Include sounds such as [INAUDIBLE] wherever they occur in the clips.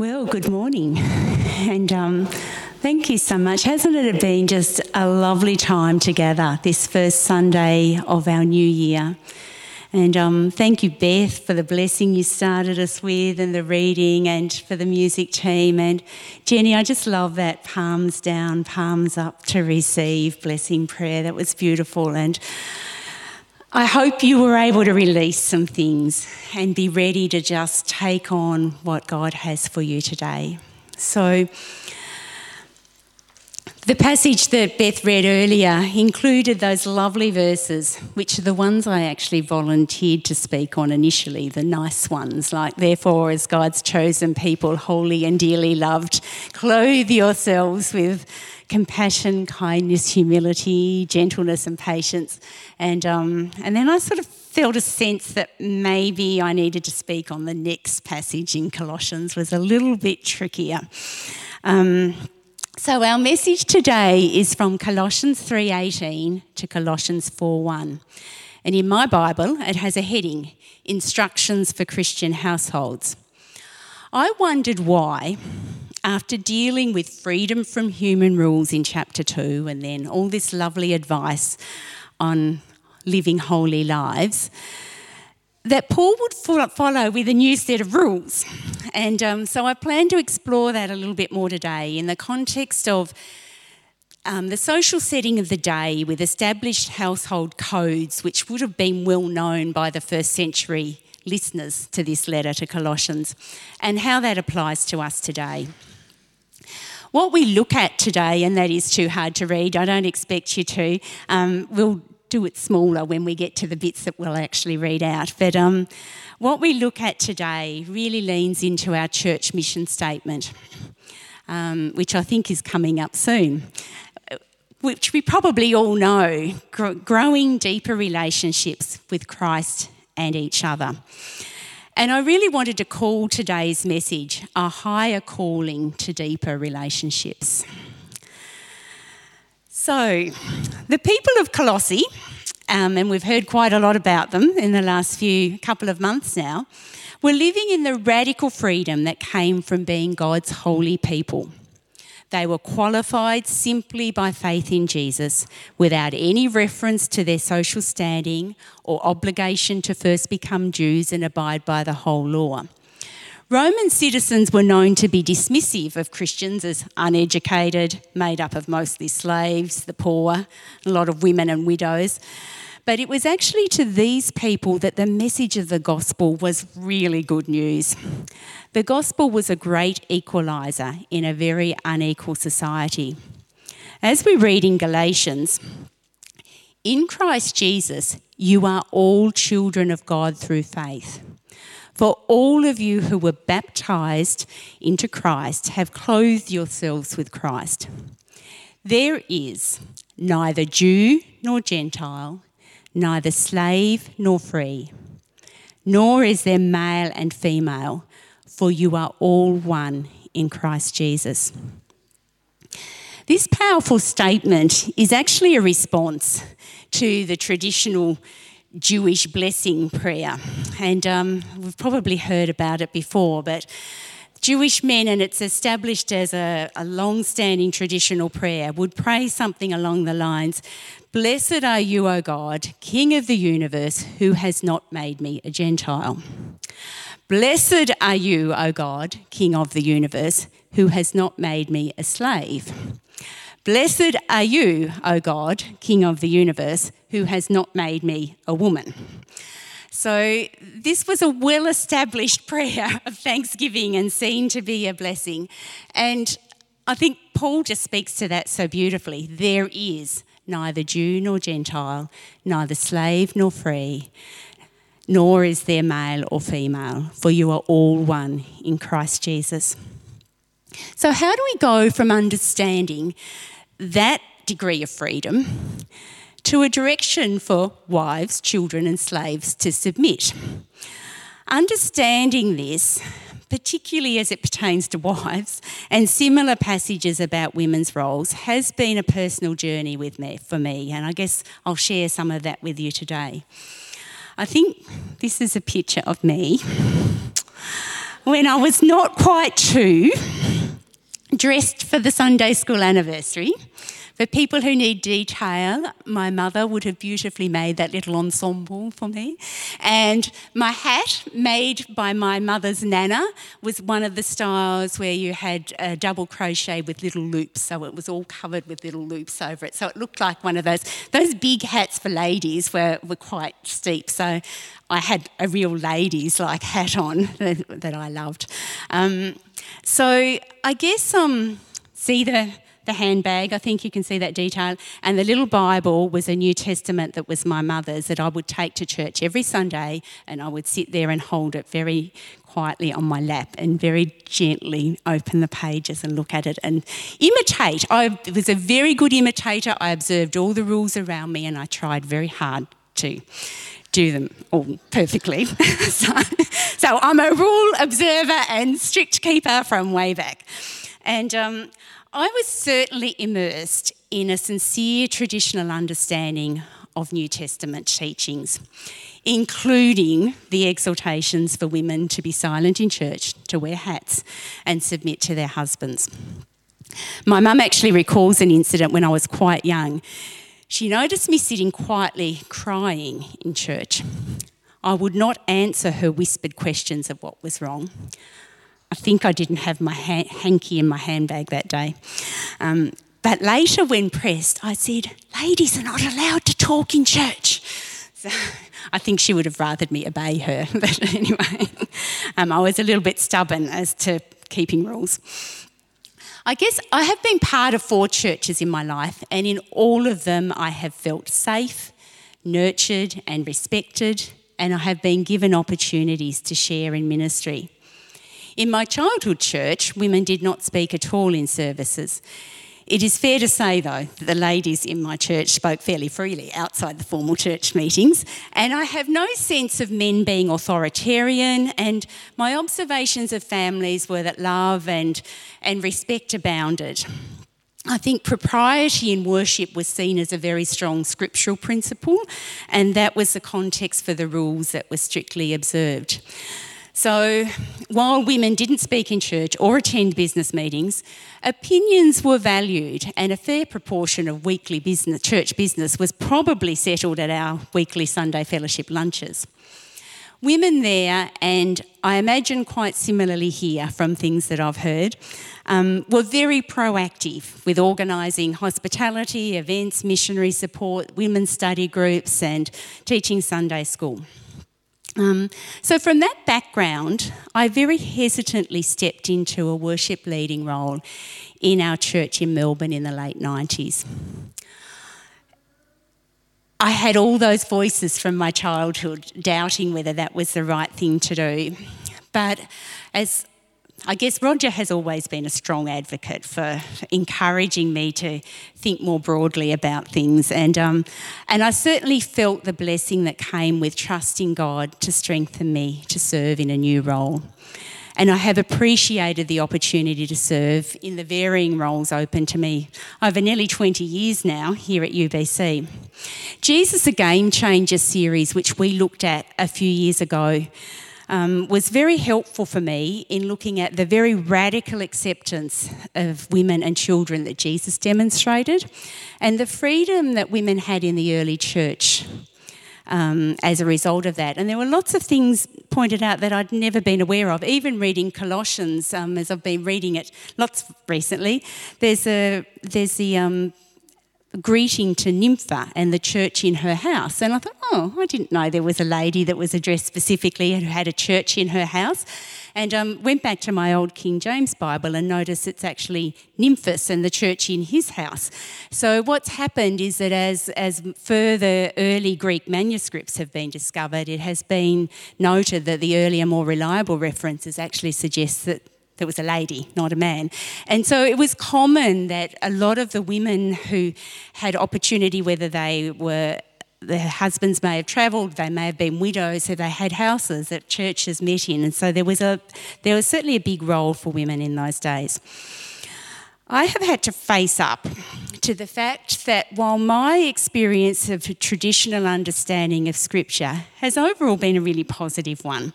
Well, good morning. [LAUGHS] And um, thank you so much. Hasn't it been just a lovely time together this first Sunday of our new year? And um, thank you, Beth, for the blessing you started us with and the reading and for the music team. And Jenny, I just love that palms down, palms up to receive blessing prayer. That was beautiful. And I hope you were able to release some things and be ready to just take on what God has for you today. So, the passage that Beth read earlier included those lovely verses, which are the ones I actually volunteered to speak on initially, the nice ones, like, therefore, as God's chosen people, holy and dearly loved, clothe yourselves with compassion, kindness, humility, gentleness, and patience. And, um, and then I sort of felt a sense that maybe I needed to speak on the next passage in Colossians was a little bit trickier. Um, so our message today is from Colossians 3:18 to Colossians 4:1. And in my Bible it has a heading, Instructions for Christian Households. I wondered why after dealing with freedom from human rules in chapter 2 and then all this lovely advice on living holy lives, that Paul would follow with a new set of rules. And um, so I plan to explore that a little bit more today in the context of um, the social setting of the day with established household codes, which would have been well known by the first century listeners to this letter to Colossians, and how that applies to us today. What we look at today, and that is too hard to read, I don't expect you to, um, we'll do it smaller when we get to the bits that we'll actually read out. But um, what we look at today really leans into our church mission statement, um, which I think is coming up soon. Which we probably all know growing deeper relationships with Christ and each other. And I really wanted to call today's message a higher calling to deeper relationships. So, the people of Colossae, um, and we've heard quite a lot about them in the last few couple of months now, were living in the radical freedom that came from being God's holy people. They were qualified simply by faith in Jesus without any reference to their social standing or obligation to first become Jews and abide by the whole law. Roman citizens were known to be dismissive of Christians as uneducated, made up of mostly slaves, the poor, a lot of women and widows. But it was actually to these people that the message of the gospel was really good news. The gospel was a great equaliser in a very unequal society. As we read in Galatians, in Christ Jesus, you are all children of God through faith. For all of you who were baptized into Christ have clothed yourselves with Christ. There is neither Jew nor Gentile neither slave nor free, nor is there male and female, for you are all one in Christ Jesus. This powerful statement is actually a response to the traditional Jewish blessing prayer. And um, we've probably heard about it before, but Jewish men, and it's established as a, a long standing traditional prayer, would pray something along the lines Blessed are you, O God, King of the universe, who has not made me a Gentile. Blessed are you, O God, King of the universe, who has not made me a slave. Blessed are you, O God, King of the universe, who has not made me a woman. So, this was a well established [LAUGHS] prayer of thanksgiving and seen to be a blessing. And I think Paul just speaks to that so beautifully. There is neither Jew nor Gentile, neither slave nor free, nor is there male or female, for you are all one in Christ Jesus. So, how do we go from understanding that degree of freedom to a direction for wives, children, and slaves to submit? Understanding this particularly as it pertains to wives, and similar passages about women's roles, has been a personal journey with me for me, and I guess I'll share some of that with you today. I think this is a picture of me. when I was not quite two, dressed for the Sunday school anniversary. For people who need detail, my mother would have beautifully made that little ensemble for me. And my hat, made by my mother's nana, was one of the styles where you had a double crochet with little loops. So it was all covered with little loops over it. So it looked like one of those, those big hats for ladies were, were quite steep. So I had a real ladies like hat on [LAUGHS] that, that I loved. Um, so I guess um, see the the handbag, I think you can see that detail, and the little Bible was a New Testament that was my mother's that I would take to church every Sunday, and I would sit there and hold it very quietly on my lap and very gently open the pages and look at it and imitate. I was a very good imitator. I observed all the rules around me and I tried very hard to do them all perfectly. [LAUGHS] so, so, I'm a rule observer and strict keeper from way back. And um, I was certainly immersed in a sincere traditional understanding of New Testament teachings, including the exhortations for women to be silent in church, to wear hats, and submit to their husbands. My mum actually recalls an incident when I was quite young. She noticed me sitting quietly crying in church. I would not answer her whispered questions of what was wrong. I think I didn't have my ha- hanky in my handbag that day. Um, but later, when pressed, I said, Ladies are not allowed to talk in church. So [LAUGHS] I think she would have rather me obey her. [LAUGHS] But anyway, [LAUGHS] um, I was a little bit stubborn as to keeping rules. I guess I have been part of four churches in my life, and in all of them, I have felt safe, nurtured, and respected, and I have been given opportunities to share in ministry. In my childhood church, women did not speak at all in services. It is fair to say, though, that the ladies in my church spoke fairly freely outside the formal church meetings, and I have no sense of men being authoritarian. And my observations of families were that love and, and respect abounded. I think propriety in worship was seen as a very strong scriptural principle, and that was the context for the rules that were strictly observed. So, while women didn't speak in church or attend business meetings, opinions were valued, and a fair proportion of weekly business, church business was probably settled at our weekly Sunday fellowship lunches. Women there, and I imagine quite similarly here from things that I've heard, um, were very proactive with organising hospitality, events, missionary support, women's study groups, and teaching Sunday school. Um, so, from that background, I very hesitantly stepped into a worship leading role in our church in Melbourne in the late 90s. I had all those voices from my childhood doubting whether that was the right thing to do. But as I guess Roger has always been a strong advocate for encouraging me to think more broadly about things, and um, and I certainly felt the blessing that came with trusting God to strengthen me to serve in a new role. And I have appreciated the opportunity to serve in the varying roles open to me over nearly 20 years now here at UBC. Jesus a Game Changer series, which we looked at a few years ago, um, was very helpful for me in looking at the very radical acceptance of women and children that Jesus demonstrated and the freedom that women had in the early church. Um, as a result of that. And there were lots of things pointed out that I'd never been aware of. Even reading Colossians, um, as I've been reading it lots recently, there's a there's the um, greeting to Nympha and the church in her house. And I thought, oh, I didn't know there was a lady that was addressed specifically who had a church in her house. And um, went back to my old King James Bible and noticed it's actually Nymphas and the church in his house. So what's happened is that as, as further early Greek manuscripts have been discovered, it has been noted that the earlier, more reliable references actually suggest that there was a lady, not a man. And so it was common that a lot of the women who had opportunity, whether they were their husbands may have travelled, they may have been widows, so they had houses that churches met in, and so there was a there was certainly a big role for women in those days. I have had to face up to the fact that while my experience of traditional understanding of Scripture has overall been a really positive one,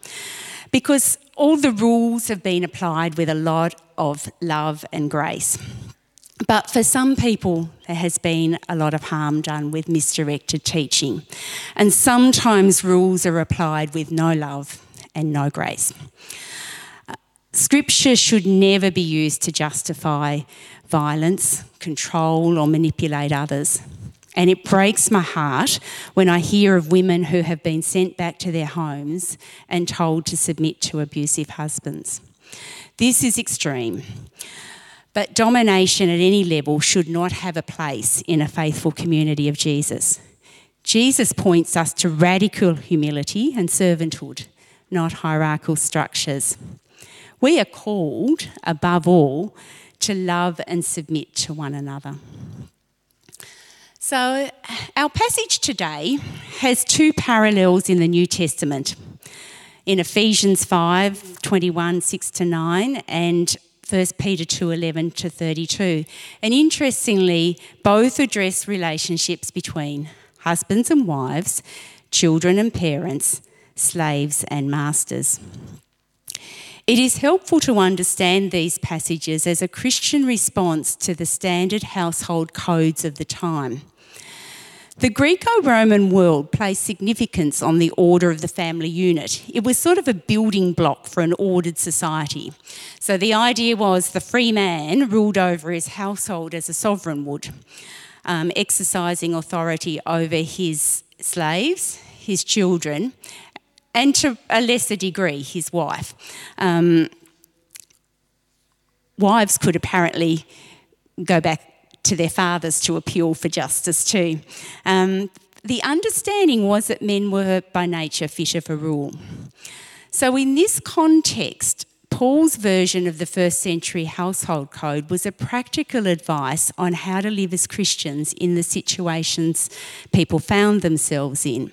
because all the rules have been applied with a lot of love and grace. But for some people, there has been a lot of harm done with misdirected teaching. And sometimes rules are applied with no love and no grace. Scripture should never be used to justify violence, control, or manipulate others. And it breaks my heart when I hear of women who have been sent back to their homes and told to submit to abusive husbands. This is extreme. But domination at any level should not have a place in a faithful community of Jesus. Jesus points us to radical humility and servanthood, not hierarchical structures. We are called, above all, to love and submit to one another. So, our passage today has two parallels in the New Testament in Ephesians 5 21, 6 to 9, and 1 Peter 2 11 to 32. And interestingly, both address relationships between husbands and wives, children and parents, slaves and masters. It is helpful to understand these passages as a Christian response to the standard household codes of the time. The Greco Roman world placed significance on the order of the family unit. It was sort of a building block for an ordered society. So the idea was the free man ruled over his household as a sovereign would, um, exercising authority over his slaves, his children, and to a lesser degree, his wife. Um, wives could apparently go back to their fathers to appeal for justice too. Um, the understanding was that men were by nature fitter for rule. So, in this context, Paul's version of the first century household code was a practical advice on how to live as Christians in the situations people found themselves in.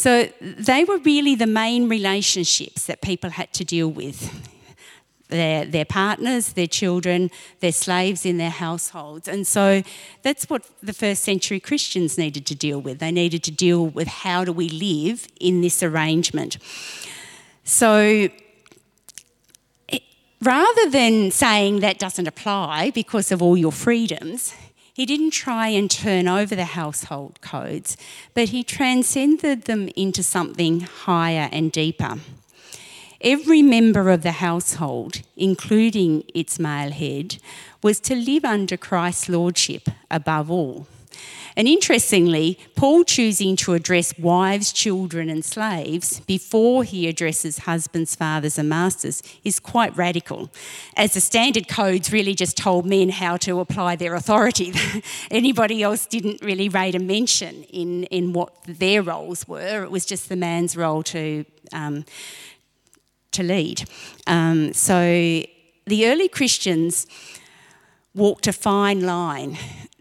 So, they were really the main relationships that people had to deal with their, their partners, their children, their slaves in their households. And so that's what the first century Christians needed to deal with. They needed to deal with how do we live in this arrangement. So rather than saying that doesn't apply because of all your freedoms, he didn't try and turn over the household codes, but he transcended them into something higher and deeper. Every member of the household, including its male head, was to live under Christ's lordship above all. And interestingly, Paul choosing to address wives, children, and slaves before he addresses husbands, fathers, and masters is quite radical, as the standard codes really just told men how to apply their authority. [LAUGHS] Anybody else didn't really rate a mention in, in what their roles were, it was just the man's role to. Um, to lead. Um, so the early Christians walked a fine line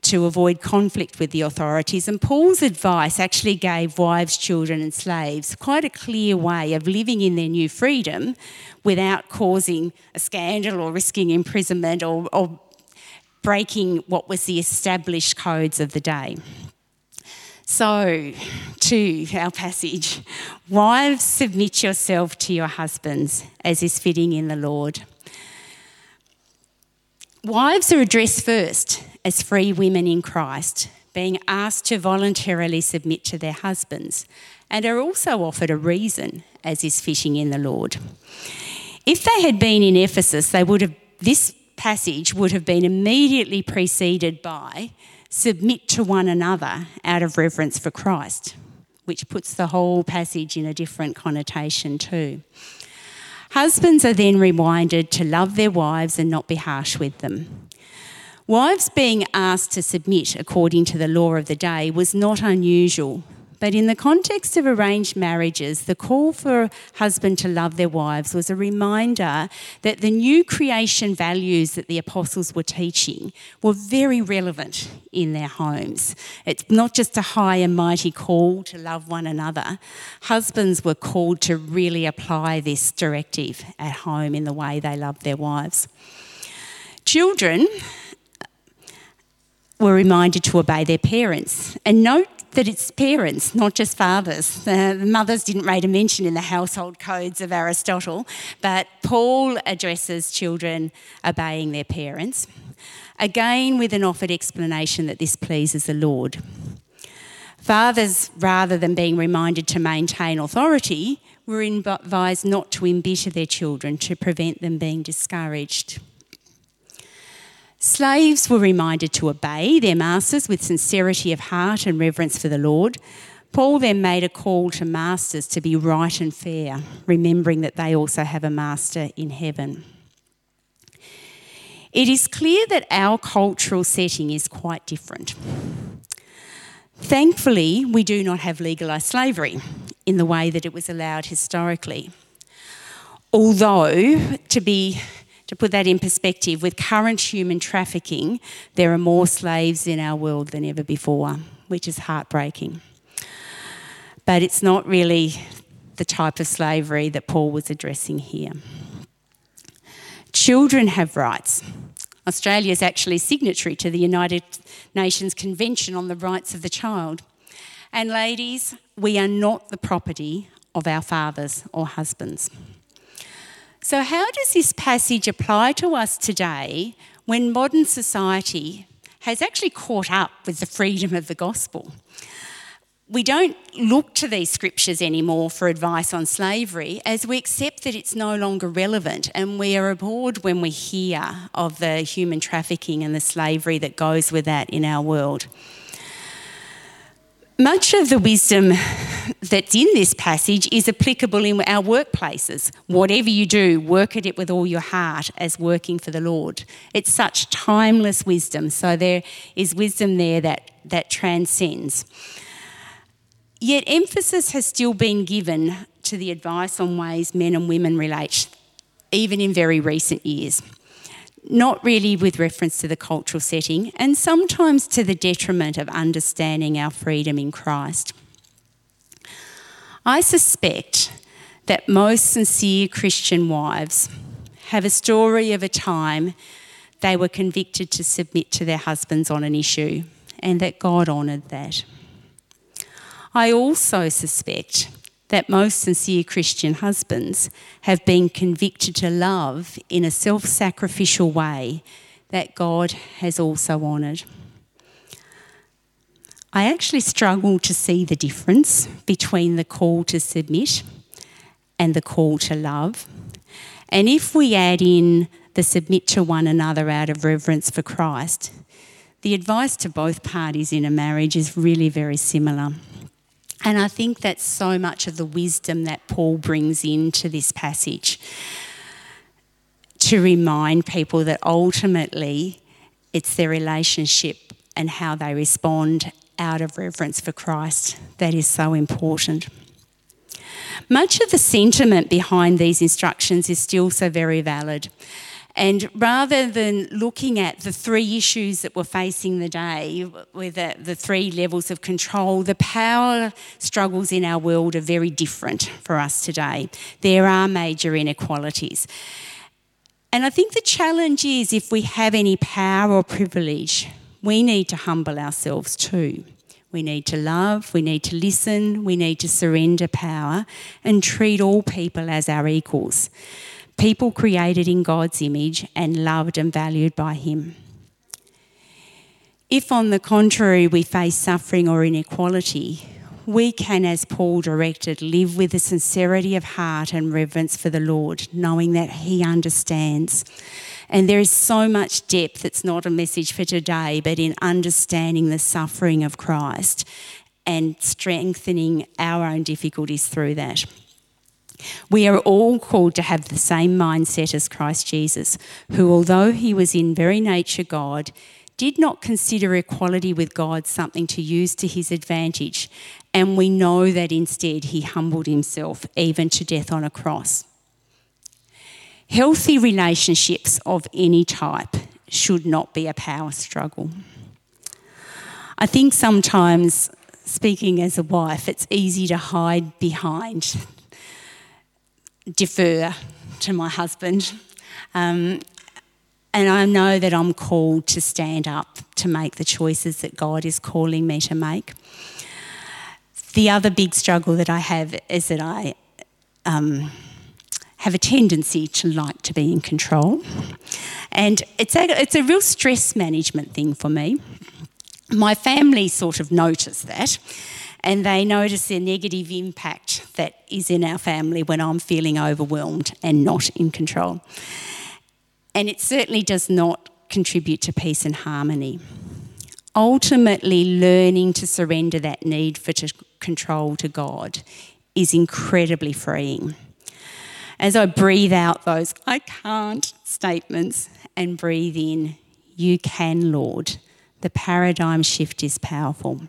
to avoid conflict with the authorities, and Paul's advice actually gave wives, children, and slaves quite a clear way of living in their new freedom without causing a scandal or risking imprisonment or, or breaking what was the established codes of the day. So, to our passage Wives, submit yourself to your husbands as is fitting in the Lord. Wives are addressed first as free women in Christ, being asked to voluntarily submit to their husbands, and are also offered a reason as is fitting in the Lord. If they had been in Ephesus, they would have this passage would have been immediately preceded by submit to one another out of reverence for Christ, which puts the whole passage in a different connotation too. Husbands are then reminded to love their wives and not be harsh with them. Wives being asked to submit according to the law of the day was not unusual but in the context of arranged marriages, the call for a husband to love their wives was a reminder that the new creation values that the apostles were teaching were very relevant in their homes. It's not just a high and mighty call to love one another. Husbands were called to really apply this directive at home in the way they love their wives. Children were reminded to obey their parents. And note that it's parents, not just fathers. The mothers didn't rate a mention in the household codes of Aristotle, but Paul addresses children obeying their parents, again with an offered explanation that this pleases the Lord. Fathers, rather than being reminded to maintain authority, were advised not to embitter their children to prevent them being discouraged. Slaves were reminded to obey their masters with sincerity of heart and reverence for the Lord. Paul then made a call to masters to be right and fair, remembering that they also have a master in heaven. It is clear that our cultural setting is quite different. Thankfully, we do not have legalised slavery in the way that it was allowed historically. Although, to be to put that in perspective, with current human trafficking, there are more slaves in our world than ever before, which is heartbreaking. But it's not really the type of slavery that Paul was addressing here. Children have rights. Australia is actually signatory to the United Nations Convention on the Rights of the Child. And ladies, we are not the property of our fathers or husbands. So, how does this passage apply to us today when modern society has actually caught up with the freedom of the gospel? We don't look to these scriptures anymore for advice on slavery as we accept that it's no longer relevant and we are abhorred when we hear of the human trafficking and the slavery that goes with that in our world. Much of the wisdom that's in this passage is applicable in our workplaces. Whatever you do, work at it with all your heart as working for the Lord. It's such timeless wisdom. So there is wisdom there that, that transcends. Yet emphasis has still been given to the advice on ways men and women relate, even in very recent years not really with reference to the cultural setting, and sometimes to the detriment of understanding our freedom in Christ. I suspect that most sincere Christian wives have a story of a time they were convicted to submit to their husbands on an issue, and that God honoured that. I also suspect that most sincere Christian husbands have been convicted to love in a self sacrificial way that God has also honoured. I actually struggle to see the difference between the call to submit and the call to love. And if we add in the submit to one another out of reverence for Christ, the advice to both parties in a marriage is really very similar. And I think that's so much of the wisdom that Paul brings into this passage to remind people that ultimately it's their relationship and how they respond out of reverence for Christ that is so important. Much of the sentiment behind these instructions is still so very valid. And rather than looking at the three issues that we're facing the day, with the, the three levels of control, the power struggles in our world are very different for us today. There are major inequalities. And I think the challenge is if we have any power or privilege, we need to humble ourselves too. We need to love, we need to listen, we need to surrender power and treat all people as our equals people created in God's image and loved and valued by Him. If, on the contrary, we face suffering or inequality, we can, as Paul directed, live with a sincerity of heart and reverence for the Lord, knowing that He understands. And there is so much depth, it's not a message for today, but in understanding the suffering of Christ and strengthening our own difficulties through that. We are all called to have the same mindset as Christ Jesus, who, although he was in very nature God, did not consider equality with God something to use to his advantage. And we know that instead he humbled himself, even to death on a cross. Healthy relationships of any type should not be a power struggle. I think sometimes, speaking as a wife, it's easy to hide behind defer to my husband. Um, and I know that I'm called to stand up to make the choices that God is calling me to make. the other big struggle that I have is that I um, have a tendency to like to be in control. And it's a, it's a real stress management thing for me. My family sort of notice that and they notice the negative impact that is in our family when I'm feeling overwhelmed and not in control. And it certainly does not contribute to peace and harmony. Ultimately, learning to surrender that need for to control to God is incredibly freeing. As I breathe out those I can't statements and breathe in, you can, Lord, the paradigm shift is powerful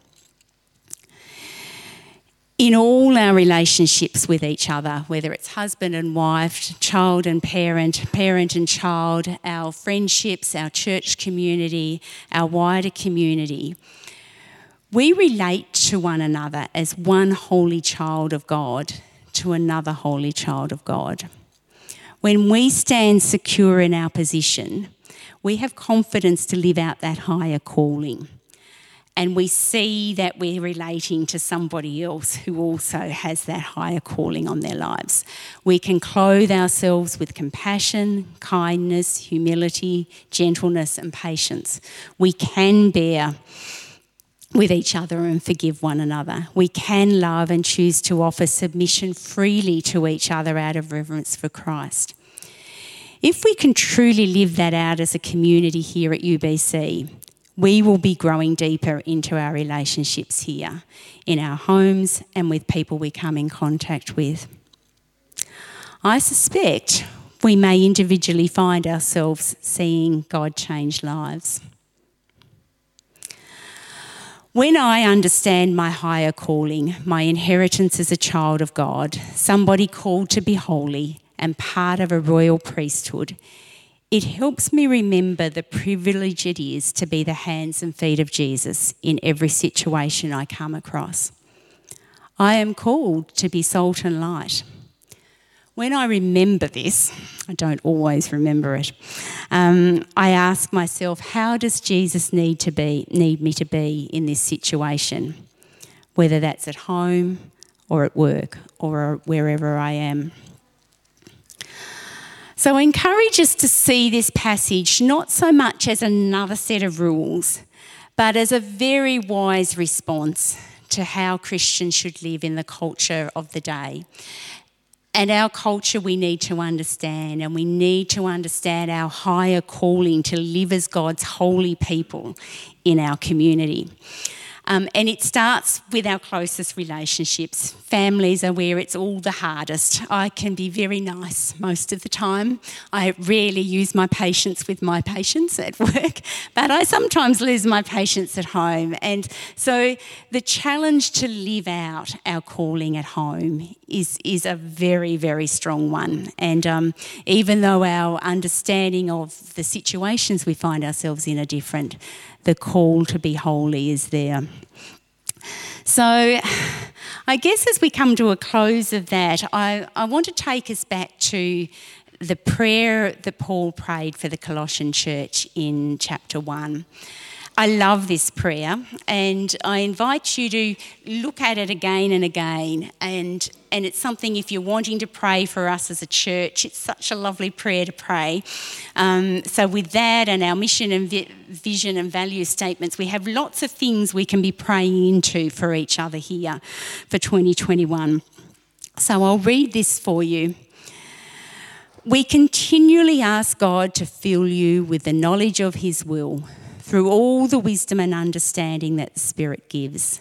in all our relationships with each other, whether it's husband and wife, child and parent, parent and child, our friendships, our church community, our wider community, we relate to one another as one holy child of God to another holy child of God. When we stand secure in our position, we have confidence to live out that higher calling and we see that we're relating to somebody else who also has that higher calling on their lives. We can clothe ourselves with compassion, kindness, humility, gentleness, and patience. We can bear with each other and forgive one another. We can love and choose to offer submission freely to each other out of reverence for Christ. If we can truly live that out as a community here at UBC, we will be growing deeper into our relationships here in our homes and with people we come in contact with. I suspect we may individually find ourselves seeing God change lives. When I understand my higher calling, my inheritance as a child of God, somebody called to be holy and part of a royal priesthood, it helps me remember the privilege it is to be the hands and feet of Jesus in every situation I come across. I am called to be salt and light. When I remember this, I don't always remember it. Um, I ask myself, how does Jesus need to be, need me to be in this situation, whether that's at home or at work or wherever I am. So I encourage us to see this passage not so much as another set of rules, but as a very wise response to how Christians should live in the culture of the day. And our culture we need to understand, and we need to understand our higher calling to live as God's holy people in our community. Um, and it starts with our closest relationships. Families are where it's all the hardest. I can be very nice most of the time. I rarely use my patience with my patients at [LAUGHS] work, but I sometimes lose my patience at home. And so the challenge to live out our calling at home is, is a very, very strong one. And um, even though our understanding of the situations we find ourselves in are different, the call to be holy is there. So, I guess as we come to a close of that, I, I want to take us back to the prayer that Paul prayed for the Colossian church in chapter 1. I love this prayer, and I invite you to look at it again and again. And, and it's something, if you're wanting to pray for us as a church, it's such a lovely prayer to pray. Um, so, with that and our mission and vi- vision and value statements, we have lots of things we can be praying into for each other here for 2021. So, I'll read this for you. We continually ask God to fill you with the knowledge of His will through all the wisdom and understanding that the Spirit gives,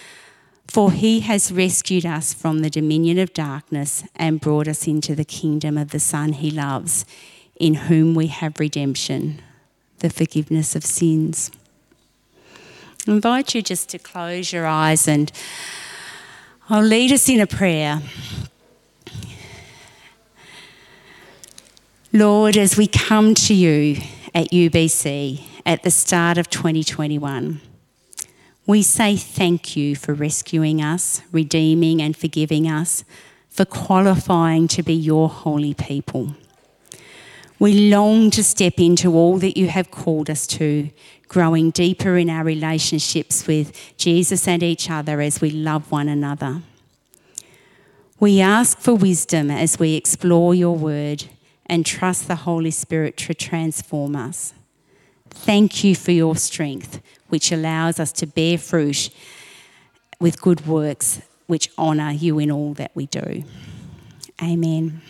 For he has rescued us from the dominion of darkness and brought us into the kingdom of the Son he loves, in whom we have redemption, the forgiveness of sins. I invite you just to close your eyes and I'll lead us in a prayer. Lord, as we come to you at UBC at the start of 2021, we say thank you for rescuing us, redeeming and forgiving us, for qualifying to be your holy people. We long to step into all that you have called us to, growing deeper in our relationships with Jesus and each other as we love one another. We ask for wisdom as we explore your word and trust the Holy Spirit to transform us. Thank you for your strength, which allows us to bear fruit with good works which honour you in all that we do. Amen.